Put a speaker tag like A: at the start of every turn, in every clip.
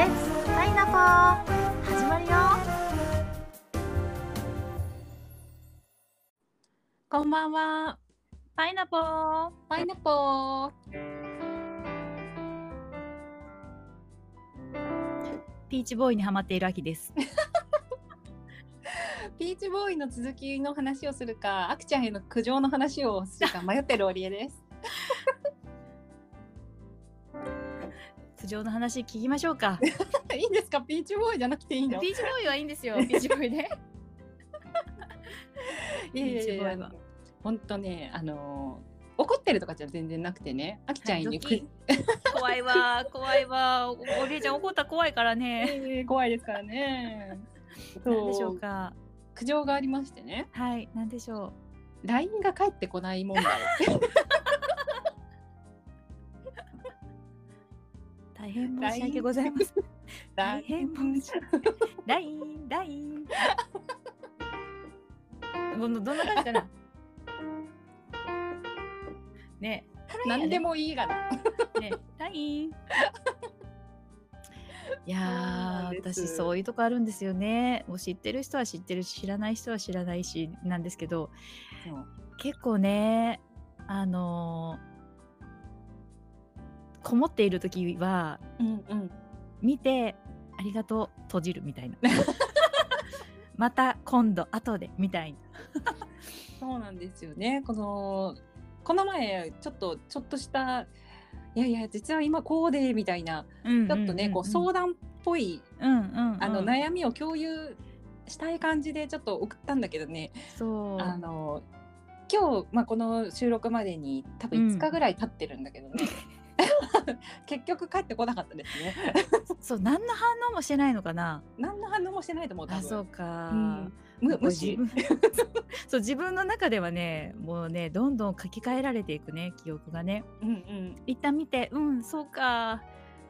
A: レッツパイナポー始まるよ
B: こんばんは。
A: パイナポー
B: パイナポー。
A: ピーチボーイにハマっている秋です
B: ピーチボーイの続きの話をするか、あくちゃんへの苦情の話をするか迷ってるオリエです。
A: 情の話聞きましょうか。
B: いいんですか、ピーチボーイじゃなくていいの？
A: ピーチボーイはいいんですよ。ピーチボーイね
B: いやいやいや。
A: イは。
B: 本当ね、あのー怒ってるとかじゃ全然なくてね、あきちゃんにく、
A: ドキ。怖いわ。怖いわ。おおりえちゃん怒ったら怖いからね。
B: えー怖いですからね。
A: 何でしょ
B: そう
A: か。
B: 苦情がありましてね、
A: はい何でしょ
B: LINE が返ってこない問題。
A: 大変申し訳ございません。大変申し訳ラインラインどんな感じかな？ね
B: 何でもいいがな。
A: ねラインいや私そういうとこあるんですよね。もう知ってる人は知ってるし知らない人は知らないしなんですけど結構ねあのーこもっている時は
B: うんうん。
A: 見てありがとう閉じるみたいな また今度後でみたいな
B: そうなんですよね。このこの前ちょっとちょっとしたいやいや実は今こうでみたいなちょっとねこう相談っぽい
A: うんうんうん
B: あの悩みを共有したい感じでちょっと送ったんだけどね。
A: そう
B: あの今日まあこの収録までに多分5日ぐらい経ってるんだけどね。結局帰ってこなかったですね。
A: そう何の反応もしてないのかな。
B: 何の反応もしてないと思う。
A: あそうか、
B: うん。む無視。
A: そう自分の中ではねもうねどんどん書き換えられていくね記憶がね。
B: うんうん。
A: 一旦見てうんそうか。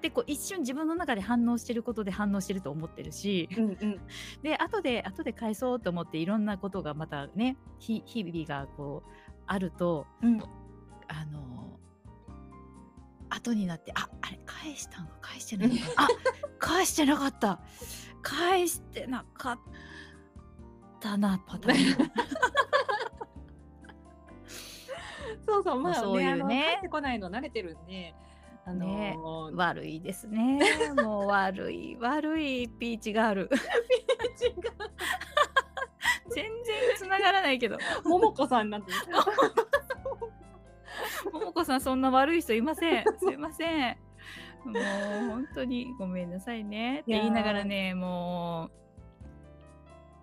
A: でこう一瞬自分の中で反応してることで反応してると思ってるし。
B: うんうん。
A: で後で後で返そうと思っていろんなことがまたねひ日々がこうあると
B: うん。
A: あの後になってああれ返したの？返してないの あ返してなかった。返してなかったなパターン。
B: そうそうまあ
A: そういうね。
B: ねあの帰ってこないの慣れてるんで。あの
A: ね
B: ー
A: 悪いですね。もう悪い悪いピーチがある。全然つながらないけど。
B: ももこさんなんて。
A: さんそ。んな悪い人いません。すいません。もう本当にごめんなさいね。って言いながらねも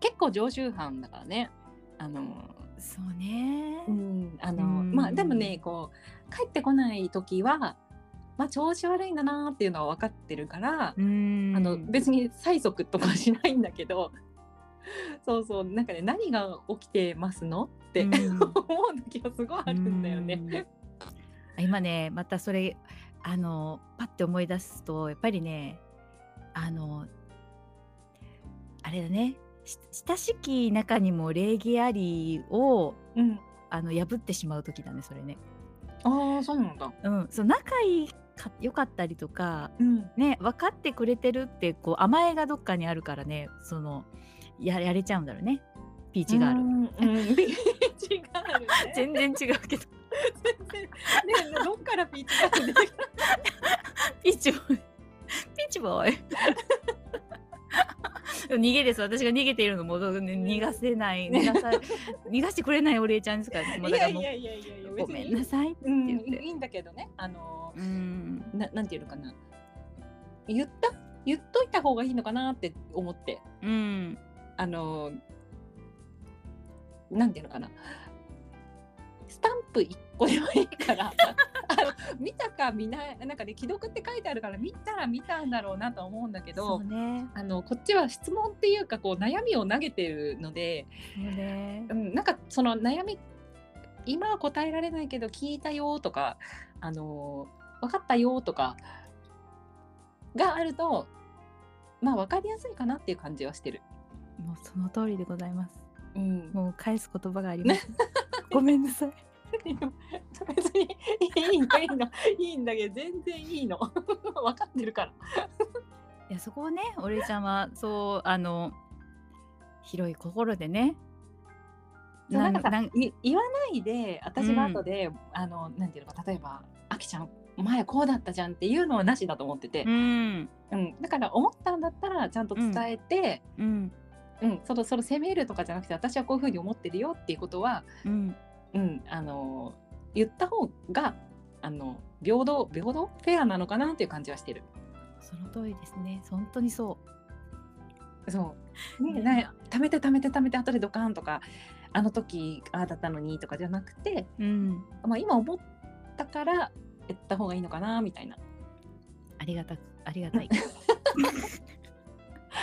B: 結構常習犯だからね。あの
A: うそうね。
B: うんあの
A: うん。
B: まあでもねこう帰ってこない時はまあ調子悪いんだなっていうのは分かってるから、
A: うん。
B: あの別に催促とかしないんだけど。そうそうなんかね何が起きてますのって、
A: うん。
B: 思う時はすごいあるんだよね。
A: うん今ねまたそれあのパッて思い出すとやっぱりねあのあれだねし親しき中にも礼儀ありを
B: うん、
A: あの破ってしまう時だねそれね。
B: ああそうなんだ。
A: うん、そう仲いいか良かったりとか
B: うん
A: ね分かってくれてるってこう甘えがどっかにあるからねそのややれちゃうんだろうねピーチがある。
B: うん、うん、ピーチがある、ね。
A: 全然違うけど
B: 全然。ね、どっからピーチが出てきた。
A: ピーチボーイピーチボーイ逃げです私が逃げているのも、ね、逃がせない逃がさ逃がしてくれないお礼ちゃんですから、ね、もう
B: い
A: だからもう
B: やいやいやいやいや、
A: ごめんな
B: さ
A: さいって
B: うん、
A: 言って、
B: いいんだけどね、あの
A: うん
B: ななんていうのかな。言った、言っといた方がいいのかなって思って、
A: うん
B: あの。なんていうのかな。スタンプ一個でもいいから。あの見たか見ない、なんかね、既読って書いてあるから、見たら見たんだろうなと思うんだけど。
A: ね
B: あのこっちは質問っていうかこう悩みを投げてるので、
A: そうね
B: うん、なんかその悩み今は答えられないけど聞いたよとかあの分かったよとかがあるとまあ分かりやすいかなっていう感じはしてる。
A: もうその通りでございます
B: うん、
A: もう返す言葉がありますごめんなさい
B: 別にいいのいいのいいんだけど全然いいの。分かってるから。
A: いやそこをねお礼ちゃんはそうあの広い心でね
B: なんかさ
A: なん
B: い言わないで私が後で、あのなんていうのか例えば「あきちゃん前こうだったじゃん」っていうのはなしだと思ってて、
A: うん。
B: うん。だから思ったんだったらちゃんと伝えて、
A: うん。
B: うん。そのその責めるとかじゃなくて私はこういうふうに思ってるよっていうことは、
A: うん
B: うん、あの言った方があの平等平等フェアなのかなっていう感じはしてる。
A: その通りですね。本当にそ
B: そう、ね、
A: ね
B: ね貯めて貯めて貯めて後でドカーンとかあの時ああだったのにとかじゃなくて、
A: ううん。
B: まあ、今思ったから言った方がいいのかなみたいな。
A: ありがたくありがたい。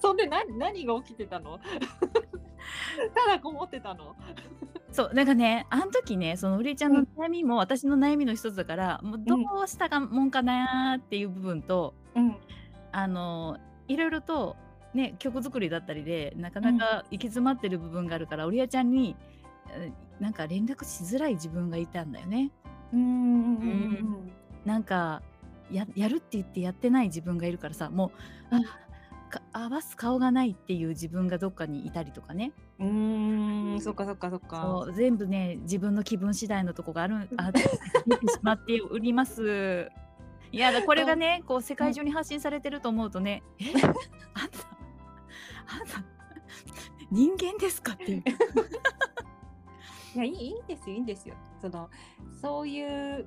B: そんで何何が起きてたの？ただこもってたの？
A: そうなんかねあの時ねそのうりちゃんの悩みも私の悩みの一つだから、もうどうしたかもんかなーっていう部分と、
B: うん。
A: あのいろいろとね曲作りだったりでなかなか行き詰まってる部分があるから、おりやちゃんにえなんか連絡しづらい自分がいたんだよね。
B: うんうん
A: なんかややるって言ってやってない自分がいるからさもう、
B: うん
A: 合わす顔がないっていう自分がどっかにいたりとかね
B: うんうんそっかそっかそっか
A: 全部ね自分の気分次第のとこがあるあ出てしまっております。いやだ これがねこう世界中に発信されてると思うとね「えあんたあんた人間ですか?」っていう。
B: いやいいいいんですよいいんですよそのそういう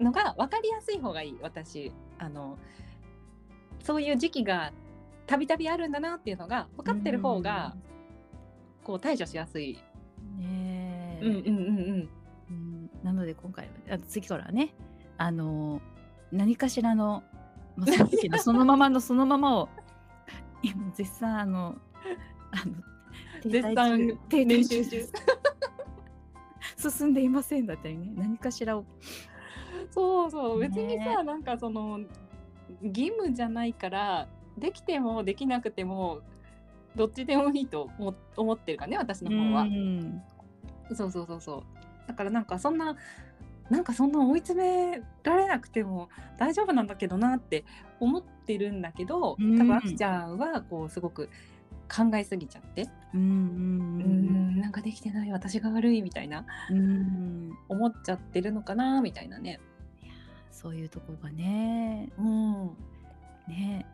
B: のが分かりやすい方がいい私あのそういう時期がたびたびあるんだなっていうのが分かってる方がこう対処しやすい。
A: ねえ、
B: うんうんうんうん。
A: うん。なので今回はあ次からはねあの何かしらの、まあ、その時 のそのままのそのままを今絶賛あのあの
B: 絶賛
A: 中停
B: 練
A: 滞
B: 習中
A: です。進んでいませんだったりね何かしらを。
B: そうそう。別に
A: ね
B: さ、なんかその義務じゃないからできてもできなくてもどっちでもいいと思思ってるからね私の方は。
A: うん。
B: そうそうそうそう。だからなんかそんななんかそんな追い詰められなくても大丈夫なんだけどなって思ってるんだけど、
A: うん。
B: 多分あきちゃんはこうすごく考えすぎちゃって、
A: うん
B: なんかできてない私が悪いみたいな。
A: うん。うん
B: 思っちゃってるのかなみたいなね。
A: そういうところがね。
B: うん、
A: ね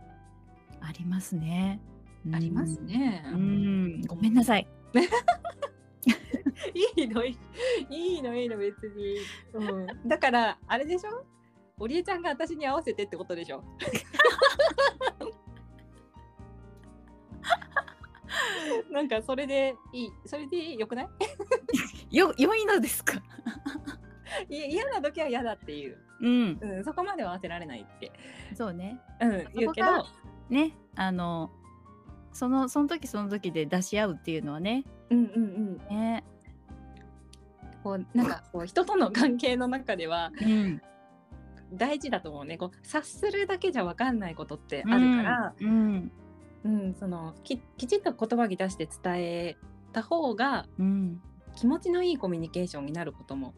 A: ありますね。
B: ありますね。
A: うん。うんごめんなさい。
B: いいのいいいいのいいの別に、うん、だからあれでしょ？おりえちゃんが私に合わせてってことでしょ？なんかそれでいいそれでよくない？
A: よ良いのですか？
B: い嫌な時は嫌だっていう、
A: うん。
B: うん、そこまでは合わせられないって、
A: そうね。
B: うん、言うけど
A: ねあのそのその時その時で出し合うっていうのはね。
B: うんうんうん
A: ね。
B: こうなんかこう人との関係の中では
A: うん。
B: 大事だと思うねこう察するだけじゃ分かんないことってあるから、
A: うん。
B: うん、そのききちっと言葉に出して伝えた方が
A: うん。
B: 気持ちのいいコミュニケーションになることも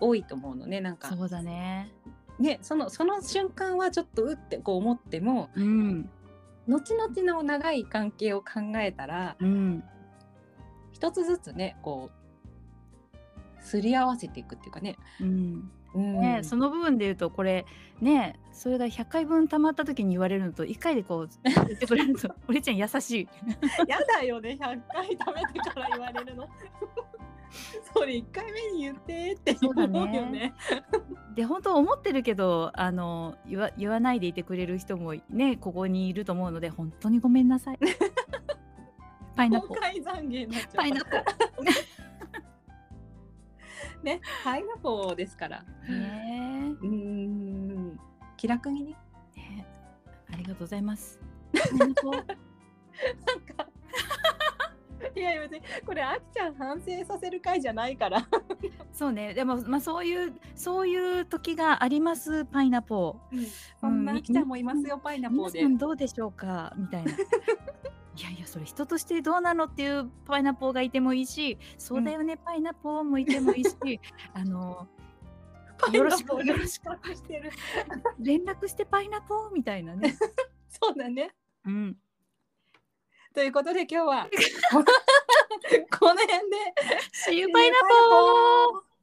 B: 多いと思うのねなんか
A: そうだね。
B: ねそのその瞬間はちょっとうってこう思っても
A: うん。
B: 後々の長い関係を考えたら
A: うん。
B: 一つずつねこうすり合わせていくっていうかね。
A: うん。
B: うん、
A: ね、その部分で言うとこれねそれが100回分たまった時に言われるのと1回でこう言ってくれると おりちゃん優しい。
B: やだよね100回食べてから言われるの。それ1回目に言ってって思うよね。
A: で本当思ってるけどあの言わ言わないでいてくれる人もねここにいると思うので本当にごめんなさい。パイナップル。パイナップル。
B: ね、パイナポーですから。
A: ね
B: うーん、気楽にね。
A: えねありがとうございます。
B: なんやいや別にこれあきちゃん反省させる回じゃないから。
A: そうねでもまあそういうそういう時がありますパイナポー。
B: そんなあきちゃんもいますよ、パイナポーで
A: どうでしょうか？みたいな。いやいやそれ人としてどうなのっていうパイナポーがいてもいいしそうだよね、パイナポーもいてもいいしあのよろしくよろしく
B: してる。
A: 連絡してパイナポーみたいなね
B: そうだね。
A: うん。
B: ということで今日はこの 辺で。
A: See you, パイナポー